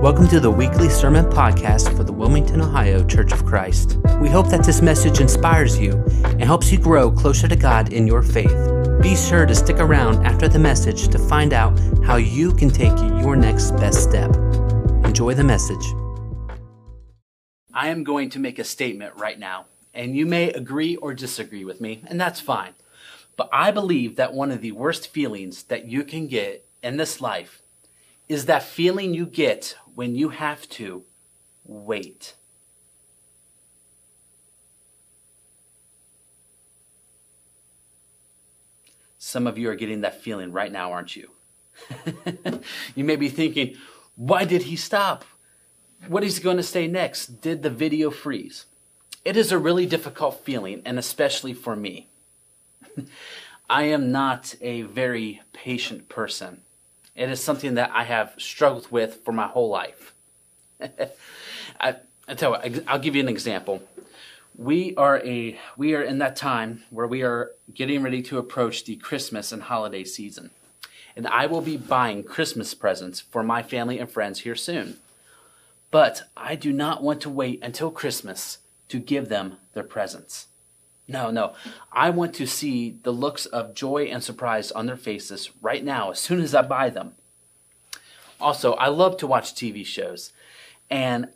Welcome to the weekly sermon podcast for the Wilmington, Ohio Church of Christ. We hope that this message inspires you and helps you grow closer to God in your faith. Be sure to stick around after the message to find out how you can take your next best step. Enjoy the message. I am going to make a statement right now, and you may agree or disagree with me, and that's fine. But I believe that one of the worst feelings that you can get in this life is that feeling you get when you have to wait. Some of you are getting that feeling right now, aren't you? you may be thinking, why did he stop? What is he going to say next? Did the video freeze? It is a really difficult feeling, and especially for me. I am not a very patient person. It is something that I have struggled with for my whole life. I, I tell you, I'll give you an example. We are a we are in that time where we are getting ready to approach the Christmas and holiday season. And I will be buying Christmas presents for my family and friends here soon. But I do not want to wait until Christmas to give them their presents. No, no. I want to see the looks of joy and surprise on their faces right now as soon as I buy them. Also, I love to watch TV shows, and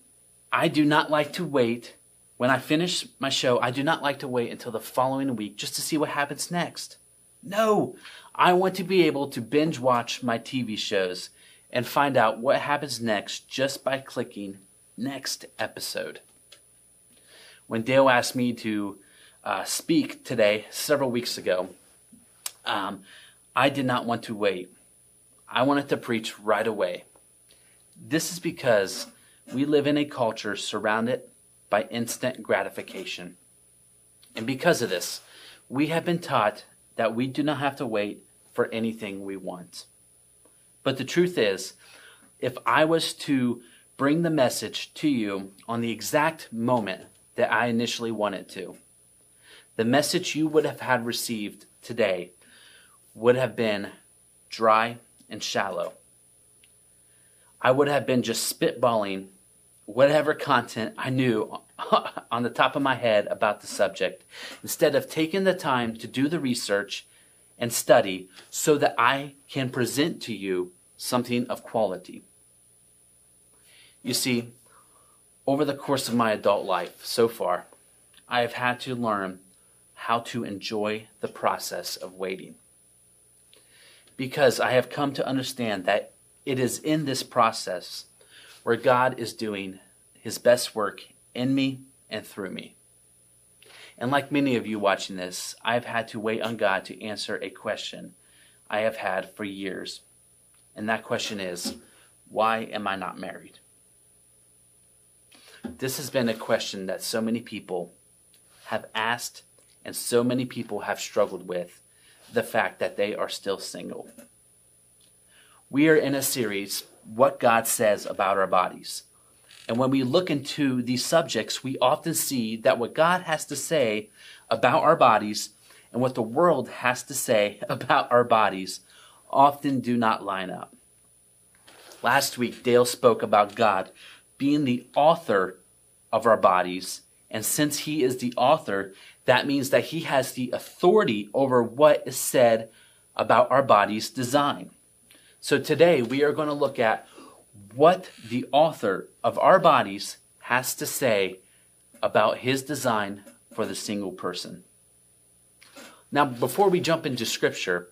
I do not like to wait. When I finish my show, I do not like to wait until the following week just to see what happens next. No, I want to be able to binge watch my TV shows and find out what happens next just by clicking next episode. When Dale asked me to uh, speak today, several weeks ago, um, I did not want to wait. I wanted to preach right away. This is because we live in a culture surrounded by instant gratification. And because of this, we have been taught that we do not have to wait for anything we want. But the truth is, if I was to bring the message to you on the exact moment that I initially wanted to, the message you would have had received today would have been dry and shallow. I would have been just spitballing whatever content I knew on the top of my head about the subject instead of taking the time to do the research and study so that I can present to you something of quality. You see, over the course of my adult life so far, I have had to learn how to enjoy the process of waiting. Because I have come to understand that it is in this process where God is doing his best work in me and through me. And like many of you watching this, I have had to wait on God to answer a question I have had for years. And that question is why am I not married? This has been a question that so many people have asked and so many people have struggled with the fact that they are still single. We are in a series, What God Says About Our Bodies. And when we look into these subjects, we often see that what God has to say about our bodies and what the world has to say about our bodies often do not line up. Last week, Dale spoke about God being the author of our bodies. And since he is the author, that means that he has the authority over what is said about our body's design. So today we are going to look at what the author of our bodies has to say about his design for the single person. Now, before we jump into scripture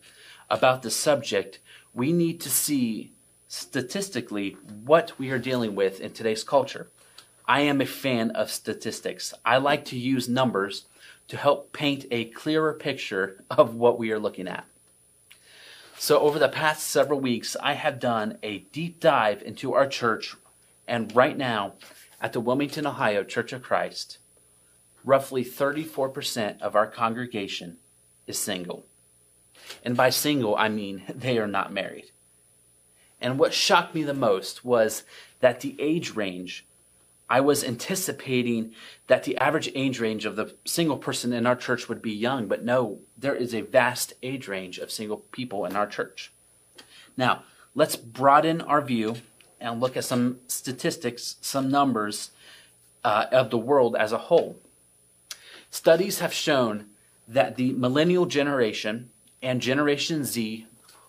about the subject, we need to see statistically what we are dealing with in today's culture. I am a fan of statistics. I like to use numbers to help paint a clearer picture of what we are looking at. So, over the past several weeks, I have done a deep dive into our church, and right now, at the Wilmington, Ohio Church of Christ, roughly 34% of our congregation is single. And by single, I mean they are not married. And what shocked me the most was that the age range I was anticipating that the average age range of the single person in our church would be young, but no, there is a vast age range of single people in our church. Now, let's broaden our view and look at some statistics, some numbers uh, of the world as a whole. Studies have shown that the millennial generation and Generation Z,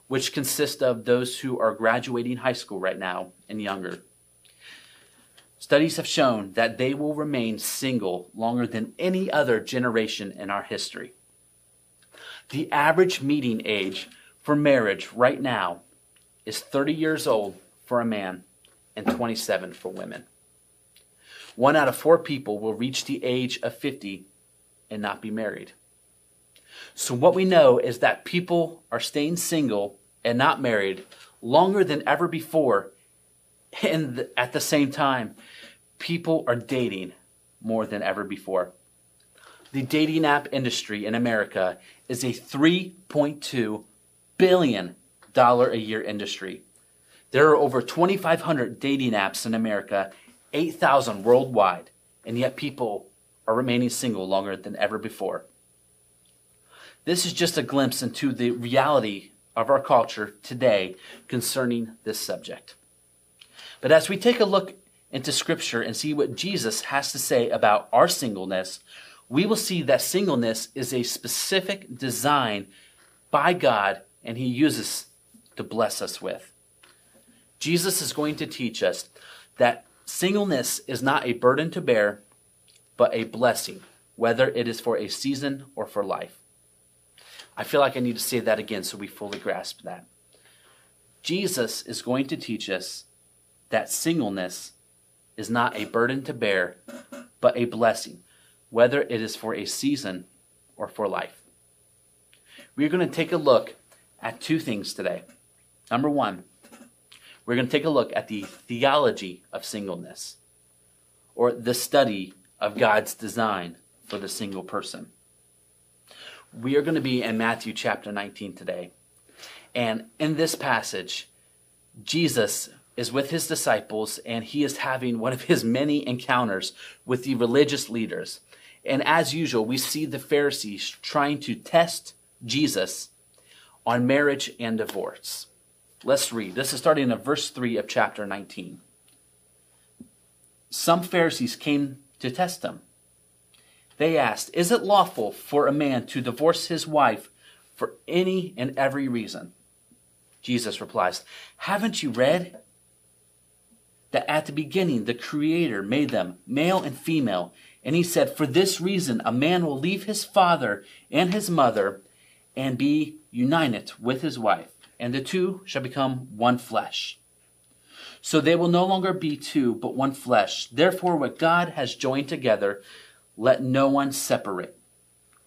which consist of those who are graduating high school right now and younger, studies have shown that they will remain single longer than any other generation in our history. The average meeting age for marriage right now is 30 years old for a man and 27 for women. One out of four people will reach the age of 50 and not be married. So, what we know is that people are staying single and not married longer than ever before. And at the same time, people are dating more than ever before. The dating app industry in America is a 3.2 billion dollar a year industry. There are over 2,500 dating apps in America, 8,000 worldwide, and yet people are remaining single longer than ever before. This is just a glimpse into the reality of our culture today concerning this subject. But as we take a look into Scripture and see what Jesus has to say about our singleness, we will see that singleness is a specific design by God and He uses to bless us with. Jesus is going to teach us that singleness is not a burden to bear, but a blessing, whether it is for a season or for life. I feel like I need to say that again so we fully grasp that. Jesus is going to teach us that singleness is not a burden to bear, but a blessing, whether it is for a season or for life. We're going to take a look at two things today. Number one, we're going to take a look at the theology of singleness, or the study of God's design for the single person. We are going to be in Matthew chapter 19 today. And in this passage, Jesus is with his disciples and he is having one of his many encounters with the religious leaders. And as usual, we see the Pharisees trying to test Jesus on marriage and divorce. Let's read. This is starting in verse 3 of chapter 19. Some Pharisees came to test him they asked, Is it lawful for a man to divorce his wife for any and every reason? Jesus replies, Haven't you read that at the beginning the Creator made them male and female? And he said, For this reason a man will leave his father and his mother and be united with his wife, and the two shall become one flesh. So they will no longer be two, but one flesh. Therefore, what God has joined together, let no one separate.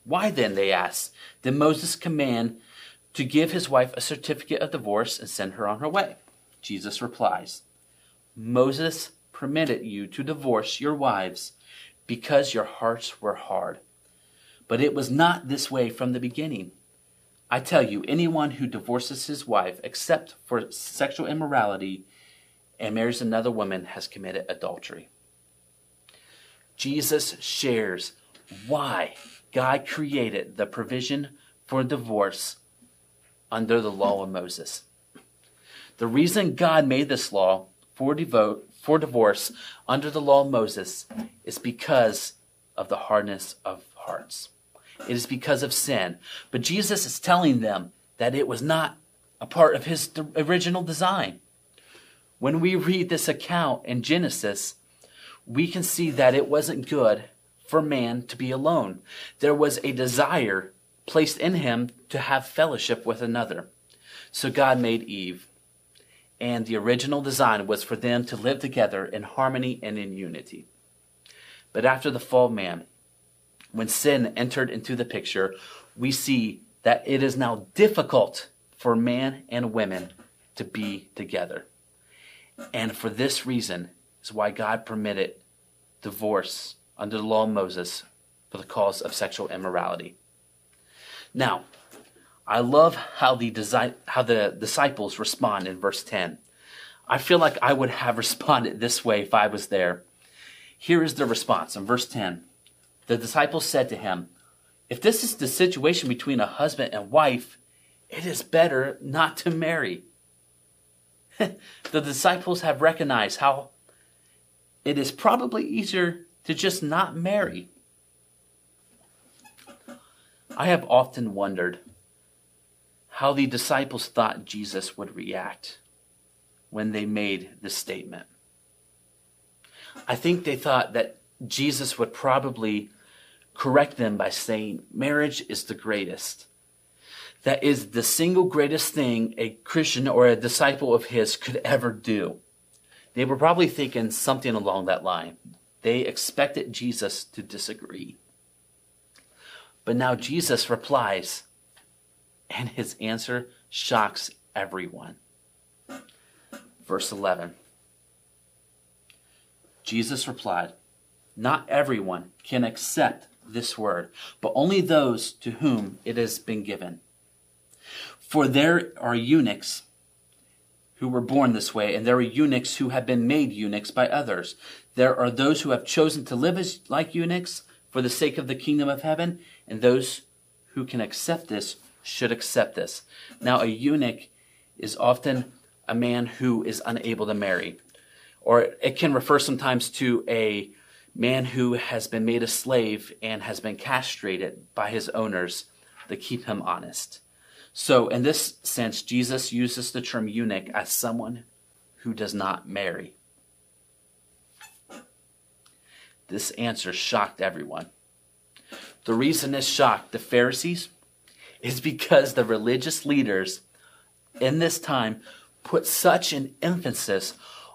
Why then, they ask, did Moses command to give his wife a certificate of divorce and send her on her way? Jesus replies, Moses permitted you to divorce your wives because your hearts were hard. But it was not this way from the beginning. I tell you, anyone who divorces his wife except for sexual immorality and marries another woman has committed adultery. Jesus shares why God created the provision for divorce under the law of Moses. The reason God made this law for, devote, for divorce under the law of Moses is because of the hardness of hearts. It is because of sin. But Jesus is telling them that it was not a part of his original design. When we read this account in Genesis, we can see that it wasn't good for man to be alone. There was a desire placed in him to have fellowship with another. So God made Eve. And the original design was for them to live together in harmony and in unity. But after the fall of man, when sin entered into the picture, we see that it is now difficult for man and women to be together. And for this reason, is why God permitted divorce under the law of Moses for the cause of sexual immorality. Now, I love how the, how the disciples respond in verse 10. I feel like I would have responded this way if I was there. Here is the response in verse 10. The disciples said to him, If this is the situation between a husband and wife, it is better not to marry. the disciples have recognized how it is probably easier to just not marry. I have often wondered how the disciples thought Jesus would react when they made this statement. I think they thought that Jesus would probably correct them by saying, Marriage is the greatest. That is the single greatest thing a Christian or a disciple of his could ever do. They were probably thinking something along that line. They expected Jesus to disagree. But now Jesus replies, and his answer shocks everyone. Verse 11 Jesus replied, Not everyone can accept this word, but only those to whom it has been given. For there are eunuchs who were born this way, and there are eunuchs who have been made eunuchs by others. There are those who have chosen to live as like eunuchs for the sake of the kingdom of heaven, and those who can accept this should accept this. Now, a eunuch is often a man who is unable to marry, or it can refer sometimes to a man who has been made a slave and has been castrated by his owners to keep him honest. So, in this sense, Jesus uses the term eunuch as someone who does not marry. This answer shocked everyone. The reason it shocked the Pharisees is because the religious leaders in this time put such an emphasis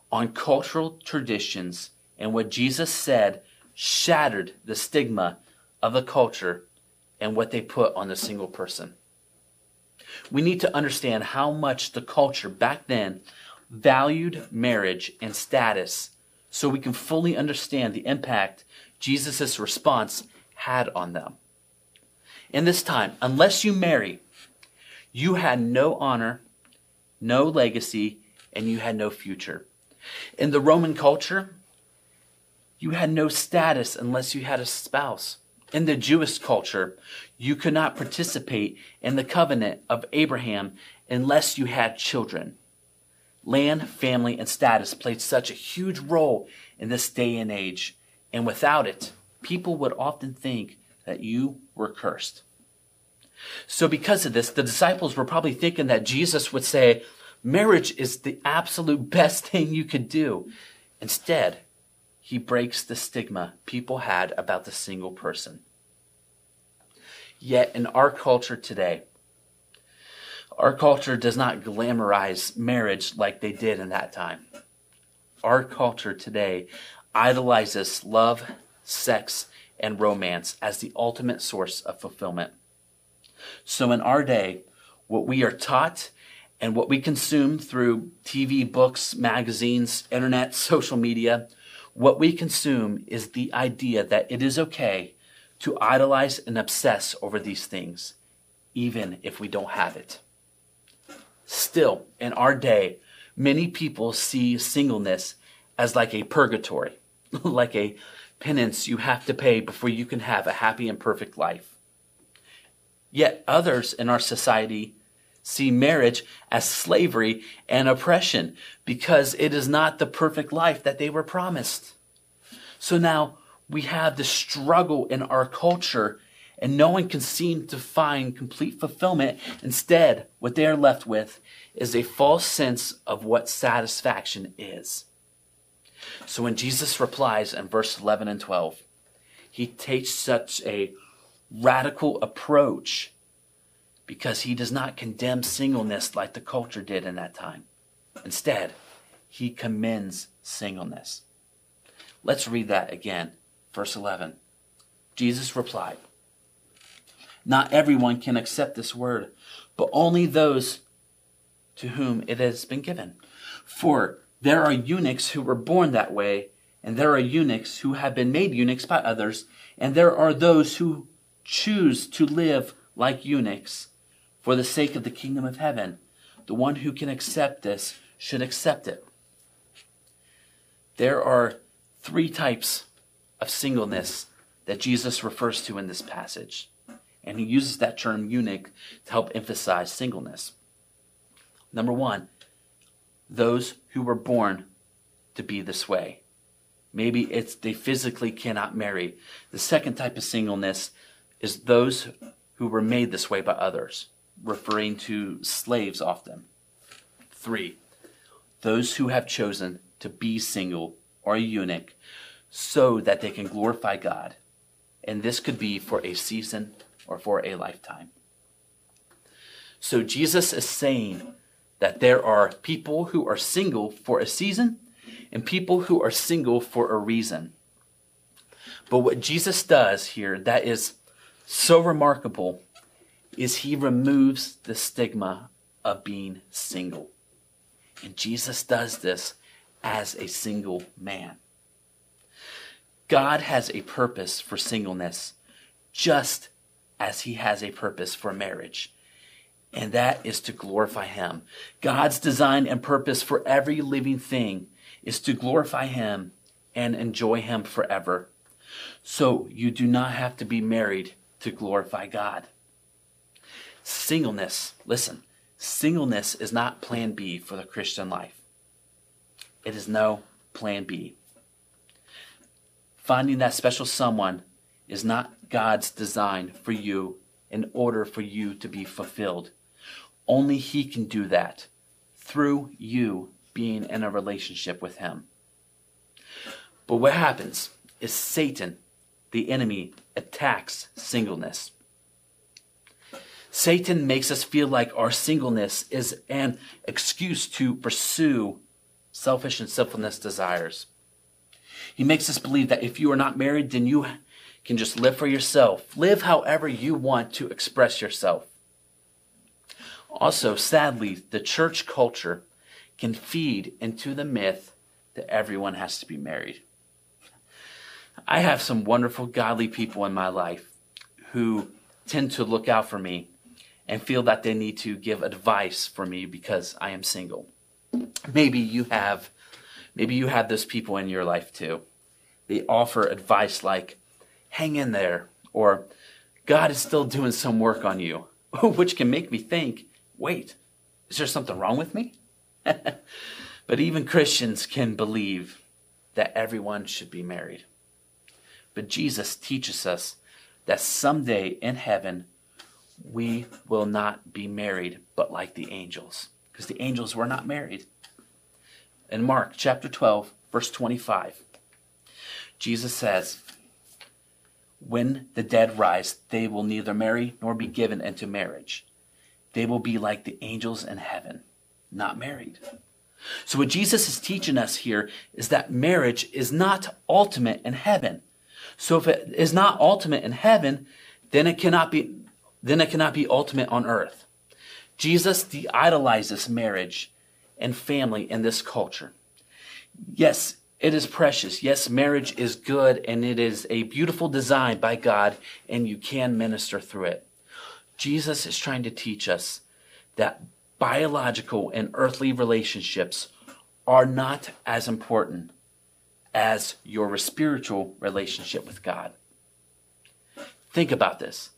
on cultural traditions and what Jesus said shattered the stigma of the culture and what they put on the single person. We need to understand how much the culture back then valued marriage and status so we can fully understand the impact Jesus' response had on them. In this time, unless you marry, you had no honor, no legacy, and you had no future. In the Roman culture, you had no status unless you had a spouse. In the Jewish culture, you could not participate in the covenant of Abraham unless you had children. Land, family, and status played such a huge role in this day and age, and without it, people would often think that you were cursed. So, because of this, the disciples were probably thinking that Jesus would say, Marriage is the absolute best thing you could do. Instead, he breaks the stigma people had about the single person. Yet in our culture today, our culture does not glamorize marriage like they did in that time. Our culture today idolizes love, sex, and romance as the ultimate source of fulfillment. So in our day, what we are taught and what we consume through TV, books, magazines, internet, social media, what we consume is the idea that it is okay to idolize and obsess over these things, even if we don't have it. Still, in our day, many people see singleness as like a purgatory, like a penance you have to pay before you can have a happy and perfect life. Yet others in our society see marriage as slavery and oppression because it is not the perfect life that they were promised. So now we have the struggle in our culture, and no one can seem to find complete fulfillment. Instead, what they are left with is a false sense of what satisfaction is. So when Jesus replies in verse 11 and 12, he takes such a radical approach because he does not condemn singleness like the culture did in that time. Instead, he commends singleness. Let's read that again. Verse 11. Jesus replied, Not everyone can accept this word, but only those to whom it has been given. For there are eunuchs who were born that way, and there are eunuchs who have been made eunuchs by others, and there are those who choose to live like eunuchs for the sake of the kingdom of heaven. The one who can accept this should accept it. There are three types of singleness that Jesus refers to in this passage. And he uses that term eunuch to help emphasize singleness. Number one, those who were born to be this way. Maybe it's they physically cannot marry. The second type of singleness is those who were made this way by others, referring to slaves often. Three, those who have chosen to be single or a eunuch so that they can glorify God. And this could be for a season or for a lifetime. So Jesus is saying that there are people who are single for a season and people who are single for a reason. But what Jesus does here that is so remarkable is he removes the stigma of being single. And Jesus does this as a single man. God has a purpose for singleness just as he has a purpose for marriage. And that is to glorify him. God's design and purpose for every living thing is to glorify him and enjoy him forever. So you do not have to be married to glorify God. Singleness, listen, singleness is not plan B for the Christian life. It is no plan B. Finding that special someone is not God's design for you in order for you to be fulfilled. Only He can do that through you being in a relationship with Him. But what happens is Satan, the enemy, attacks singleness. Satan makes us feel like our singleness is an excuse to pursue selfish and sinfulness desires. He makes us believe that if you are not married, then you can just live for yourself. Live however you want to express yourself. Also, sadly, the church culture can feed into the myth that everyone has to be married. I have some wonderful, godly people in my life who tend to look out for me and feel that they need to give advice for me because I am single. Maybe you have maybe you have those people in your life too. They offer advice like hang in there or God is still doing some work on you, which can make me think, wait, is there something wrong with me? but even Christians can believe that everyone should be married. But Jesus teaches us that someday in heaven we will not be married, but like the angels, because the angels were not married. In Mark chapter 12, verse 25, Jesus says, When the dead rise, they will neither marry nor be given into marriage. They will be like the angels in heaven, not married. So, what Jesus is teaching us here is that marriage is not ultimate in heaven. So, if it is not ultimate in heaven, then it cannot be then it cannot be ultimate on earth. Jesus de-idolizes marriage and family in this culture. Yes, it is precious. Yes, marriage is good and it is a beautiful design by God and you can minister through it. Jesus is trying to teach us that biological and earthly relationships are not as important as your spiritual relationship with God. Think about this.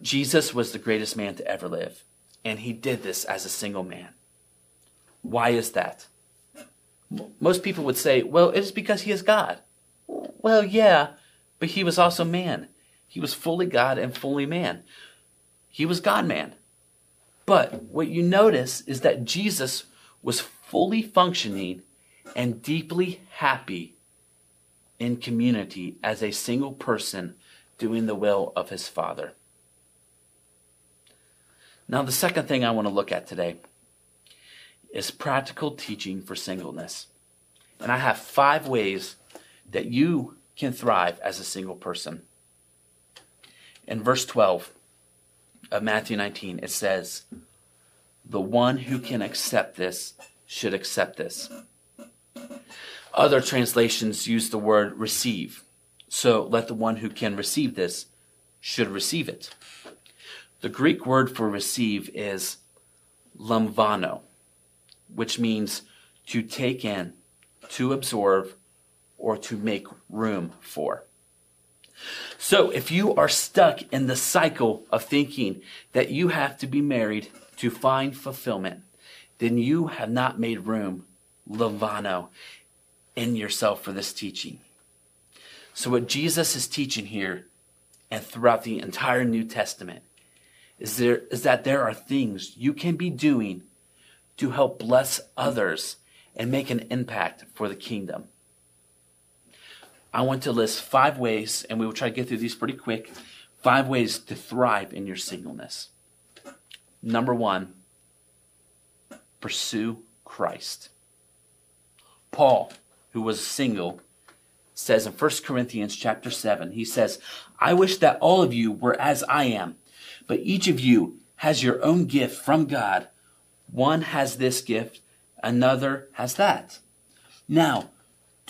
Jesus was the greatest man to ever live, and he did this as a single man. Why is that? Most people would say, well, it is because he is God. Well, yeah, but he was also man. He was fully God and fully man. He was God man. But what you notice is that Jesus was fully functioning and deeply happy in community as a single person doing the will of his Father. Now, the second thing I want to look at today is practical teaching for singleness. And I have five ways that you can thrive as a single person. In verse 12 of Matthew 19, it says, The one who can accept this should accept this. Other translations use the word receive. So let the one who can receive this should receive it. The Greek word for receive is lambano, which means to take in, to absorb, or to make room for. So if you are stuck in the cycle of thinking that you have to be married to find fulfillment, then you have not made room, Lambano, in yourself for this teaching. So, what Jesus is teaching here and throughout the entire New Testament is, there, is that there are things you can be doing to help bless others and make an impact for the kingdom. I want to list five ways, and we will try to get through these pretty quick. Five ways to thrive in your singleness. Number one, pursue Christ. Paul, who was single, says in 1 Corinthians chapter 7, he says, I wish that all of you were as I am, but each of you has your own gift from God. One has this gift, another has that. Now,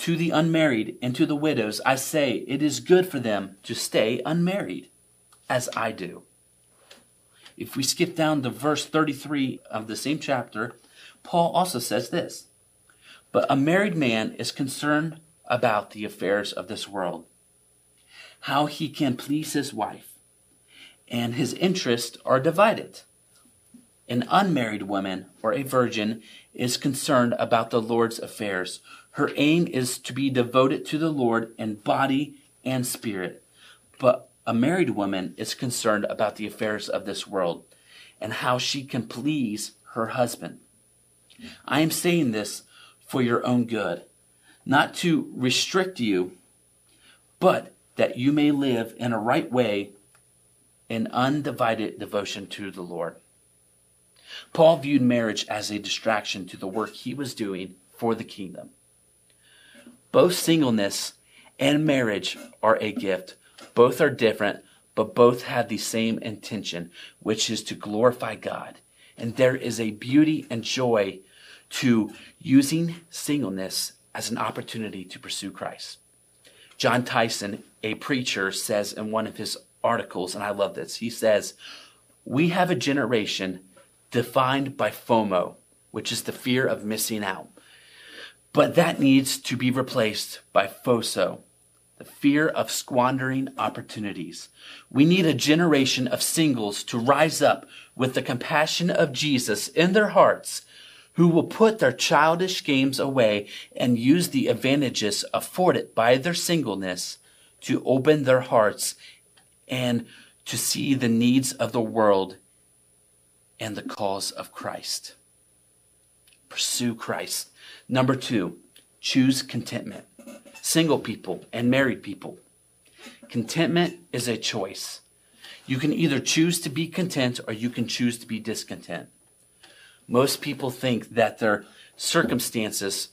to the unmarried and to the widows, I say it is good for them to stay unmarried, as I do. If we skip down to verse 33 of the same chapter, Paul also says this But a married man is concerned about the affairs of this world, how he can please his wife, and his interests are divided. An unmarried woman or a virgin is concerned about the Lord's affairs. Her aim is to be devoted to the Lord in body and spirit. But a married woman is concerned about the affairs of this world and how she can please her husband. I am saying this for your own good, not to restrict you, but that you may live in a right way in undivided devotion to the Lord. Paul viewed marriage as a distraction to the work he was doing for the kingdom. Both singleness and marriage are a gift. Both are different, but both have the same intention, which is to glorify God. And there is a beauty and joy to using singleness as an opportunity to pursue Christ. Jon Tyson, a preacher, says in one of his articles, and I love this, he says, We have a generation defined by FOMO, which is the fear of missing out. But that needs to be replaced by FOSO, the fear of squandering opportunities. We need a generation of singles to rise up with the compassion of Jesus in their hearts who will put their childish games away and use the advantages afforded by their singleness to open their hearts and to see the needs of the world and the cause of Christ. Pursue Christ. Number two, choose contentment. Single people and married people. Contentment is a choice. You can either choose to be content or you can choose to be discontent. Most people think that their circumstances,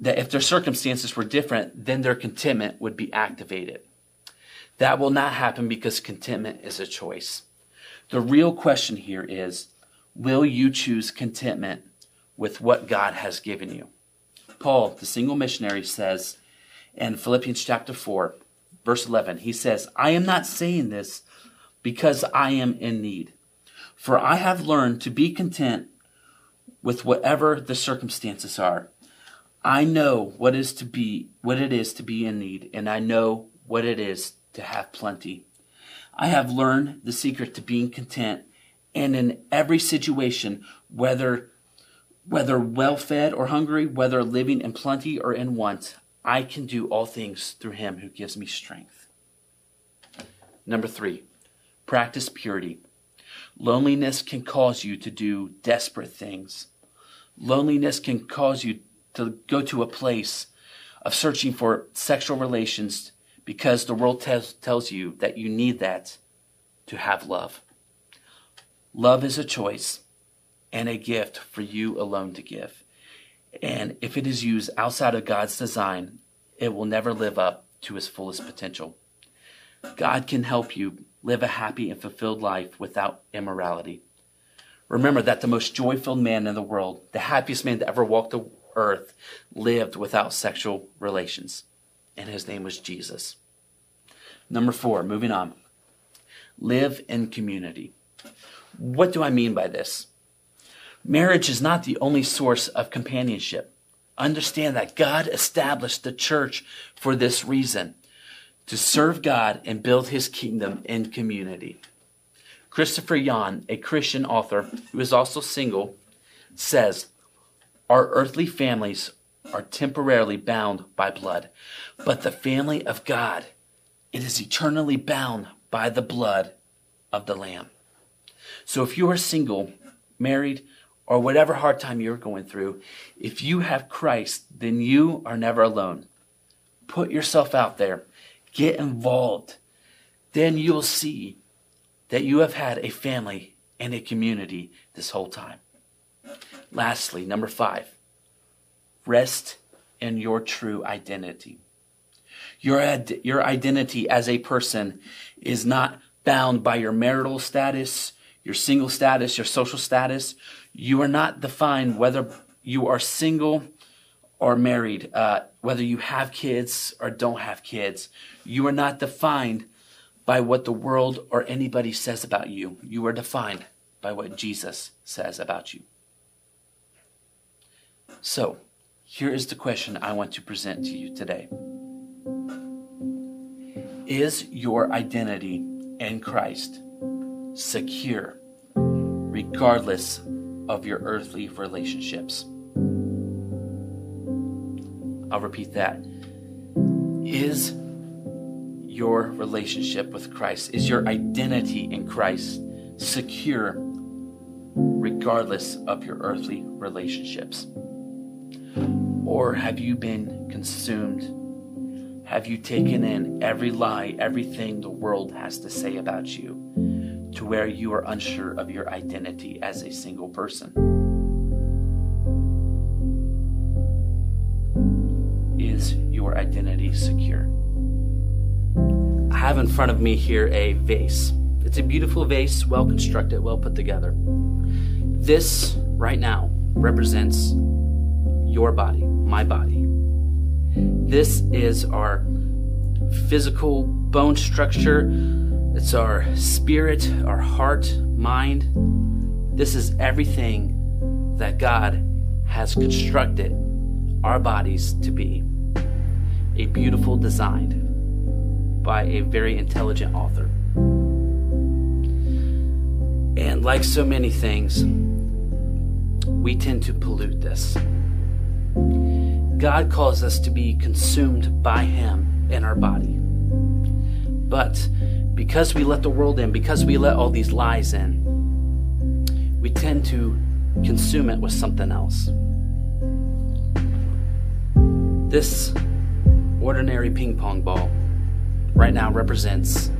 that if their circumstances were different, then their contentment would be activated. That will not happen because contentment is a choice. The real question here is will you choose contentment with what God has given you? Paul, the single missionary, says in Philippians chapter 4, verse 11, he says, I am not saying this because I am in need for I have learned to be content with whatever the circumstances are. I know what is to be what it is to be in need, and I know what it is to have plenty. I have learned the secret to being content, and in every situation, whether whether well fed or hungry, whether living in plenty or in want, I can do all things through him who gives me strength. Number three, practice purity. Loneliness can cause you to do desperate things. Loneliness can cause you to go to a place of searching for sexual relations because the world tells, tells you that you need that to have love. Love is a choice and a gift for you alone to give. And if it is used outside of God's design, it will never live up to its fullest potential. God can help you live a happy and fulfilled life without immorality. Remember that the most joyful man in the world, the happiest man to ever walk the earth, lived without sexual relations, and his name was Jesus. Number four, moving on. Live in community. What do I mean by this? Marriage is not the only source of companionship. Understand that God established the church for this reason to serve God and build his kingdom in community. Christopher Yuan, a Christian author who is also single, says, Our earthly families are temporarily bound by blood, but the family of God, it is eternally bound by the blood of the Lamb. So if you are single, married, or whatever hard time you're going through, if you have Christ, then you are never alone. Put yourself out there, get involved. Then you'll see that you have had a family and a community this whole time. Lastly, number five, rest in your true identity. Your, ad- your identity as a person is not bound by your marital status, your single status, your social status. You are not defined whether you are single or married, uh, whether you have kids or don't have kids. You are not defined by what the world or anybody says about you. You are defined by what Jesus says about you. So, here is the question I want to present to you today Is your identity in Christ secure regardless of your earthly relationships? I'll repeat that. Is your relationship with Christ, is your identity in Christ secure regardless of your earthly relationships? Or have you been consumed? Have you taken in every lie, everything the world has to say about you, to where you are unsure of your identity as a single person? Is your identity secure? I have in front of me here a vase. It's a beautiful vase, well constructed, well put together. This, right now, represents your body, my body. This is our physical bone structure, it's our spirit, our heart, mind. This is everything that God has constructed our bodies to be. A beautiful design by a very intelligent author. And like so many things, we tend to pollute this. God calls us to be consumed by Him in our body. But because we let the world in, because we let all these lies in, we tend to consume it with something else. This ordinary ping pong ball right now represents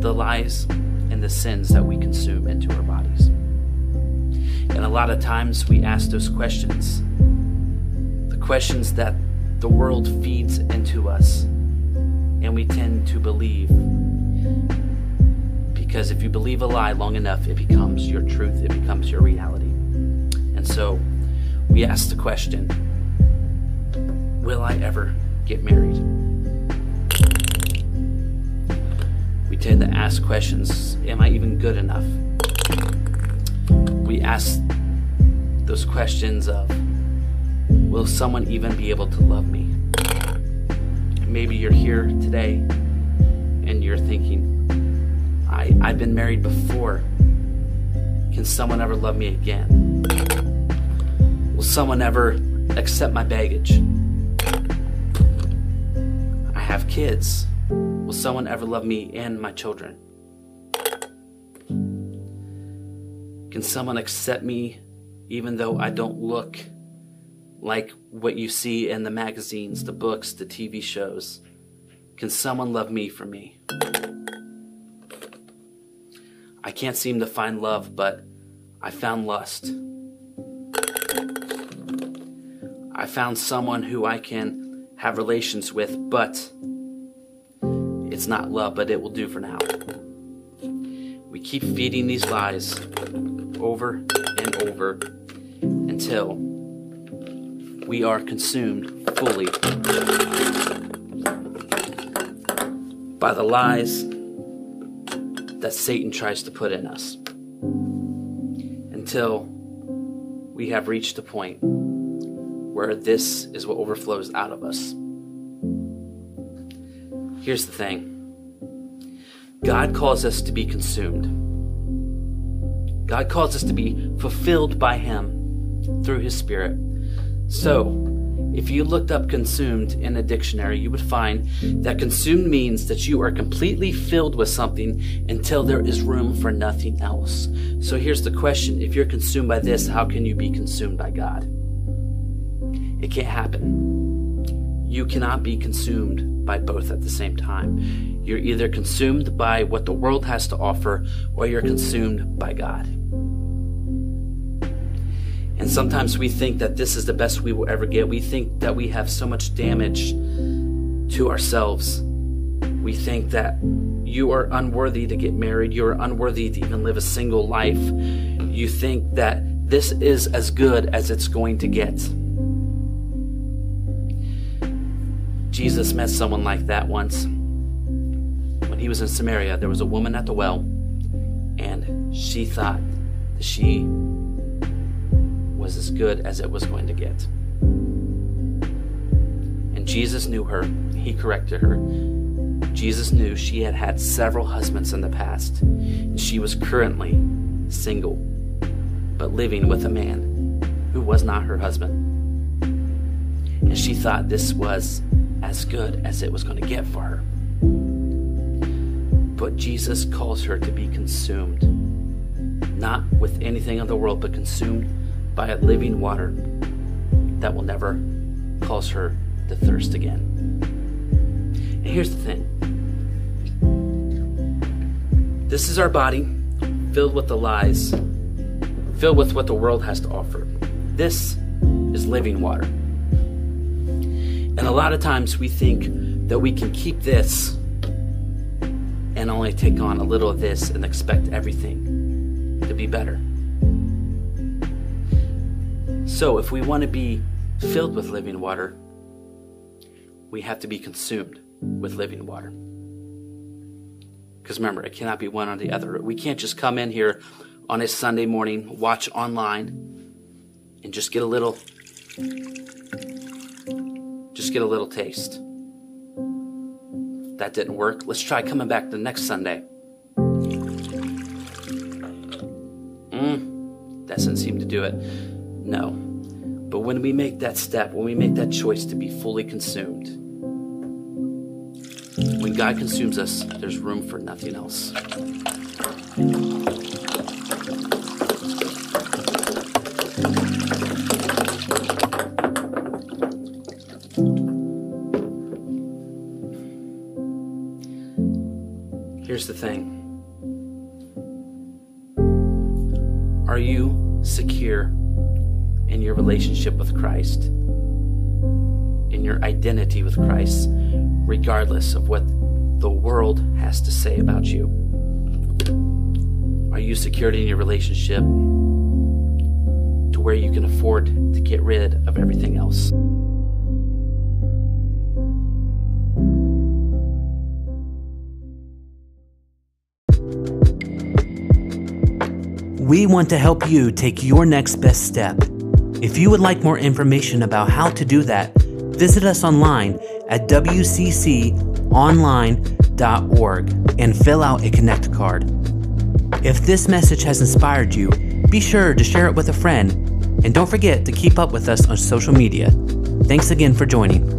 the lies and the sins that we consume into our bodies. And a lot of times we ask those questions the questions that the world feeds into us, and we tend to believe. Because if you believe a lie long enough, it becomes your truth, it becomes your reality. And so we ask the question Will I ever get married? We tend to ask questions Am I even good enough? We ask those questions of Will someone even be able to love me? Maybe you're here today and you're thinking, I, I've been married before. Can someone ever love me again? Will someone ever accept my baggage? I have kids. Will someone ever love me and my children? Can someone accept me even though I don't look like what you see in the magazines, the books, the TV shows? Can someone love me for me? I can't seem to find love, but I found lust. I found someone who I can have relations with, but it's not love, but it will do for now. We keep feeding these lies over and over until we are consumed fully by the lies that Satan tries to put in us until we have reached a point where this is what overflows out of us. Here's the thing God calls us to be consumed, God calls us to be fulfilled by Him through His Spirit. So, if you looked up consumed in a dictionary, you would find that consumed means that you are completely filled with something until there is room for nothing else. So here's the question if you're consumed by this, how can you be consumed by God? It can't happen. You cannot be consumed by both at the same time. You're either consumed by what the world has to offer or you're consumed by God. And sometimes we think that this is the best we will ever get. We think that we have so much damage to ourselves. We think that you are unworthy to get married. You are unworthy to even live a single life. You think that this is as good as it's going to get. Jesus met someone like that once. When he was in Samaria, there was a woman at the well, and she thought that she was as good as it was going to get. And Jesus knew her, he corrected her. Jesus knew she had had several husbands in the past, and she was currently single, but living with a man who was not her husband. And she thought this was as good as it was going to get for her. But Jesus calls her to be consumed, not with anything of the world, but consumed by a living water that will never cause her to thirst again. And here's the thing this is our body filled with the lies, filled with what the world has to offer. This is living water. And a lot of times we think that we can keep this and only take on a little of this and expect everything to be better. So, if we want to be filled with living water, we have to be consumed with living water. Because remember, it cannot be one or the other. We can't just come in here on a Sunday morning, watch online, and just get a little just get a little taste. That didn't work. Let's try coming back the next Sunday. Mm, that doesn't seem to do it. No. But when we make that step, when we make that choice to be fully consumed, when God consumes us, there's room for nothing else. Here's the thing Are you secure in your relationship with Christ, in your identity with Christ, regardless of what the world has to say about you? Are you secured in your relationship to where you can afford to get rid of everything else? We want to help you take your next best step. If you would like more information about how to do that, visit us online at wcconline.org and fill out a Connect card. If this message has inspired you, be sure to share it with a friend and don't forget to keep up with us on social media. Thanks again for joining.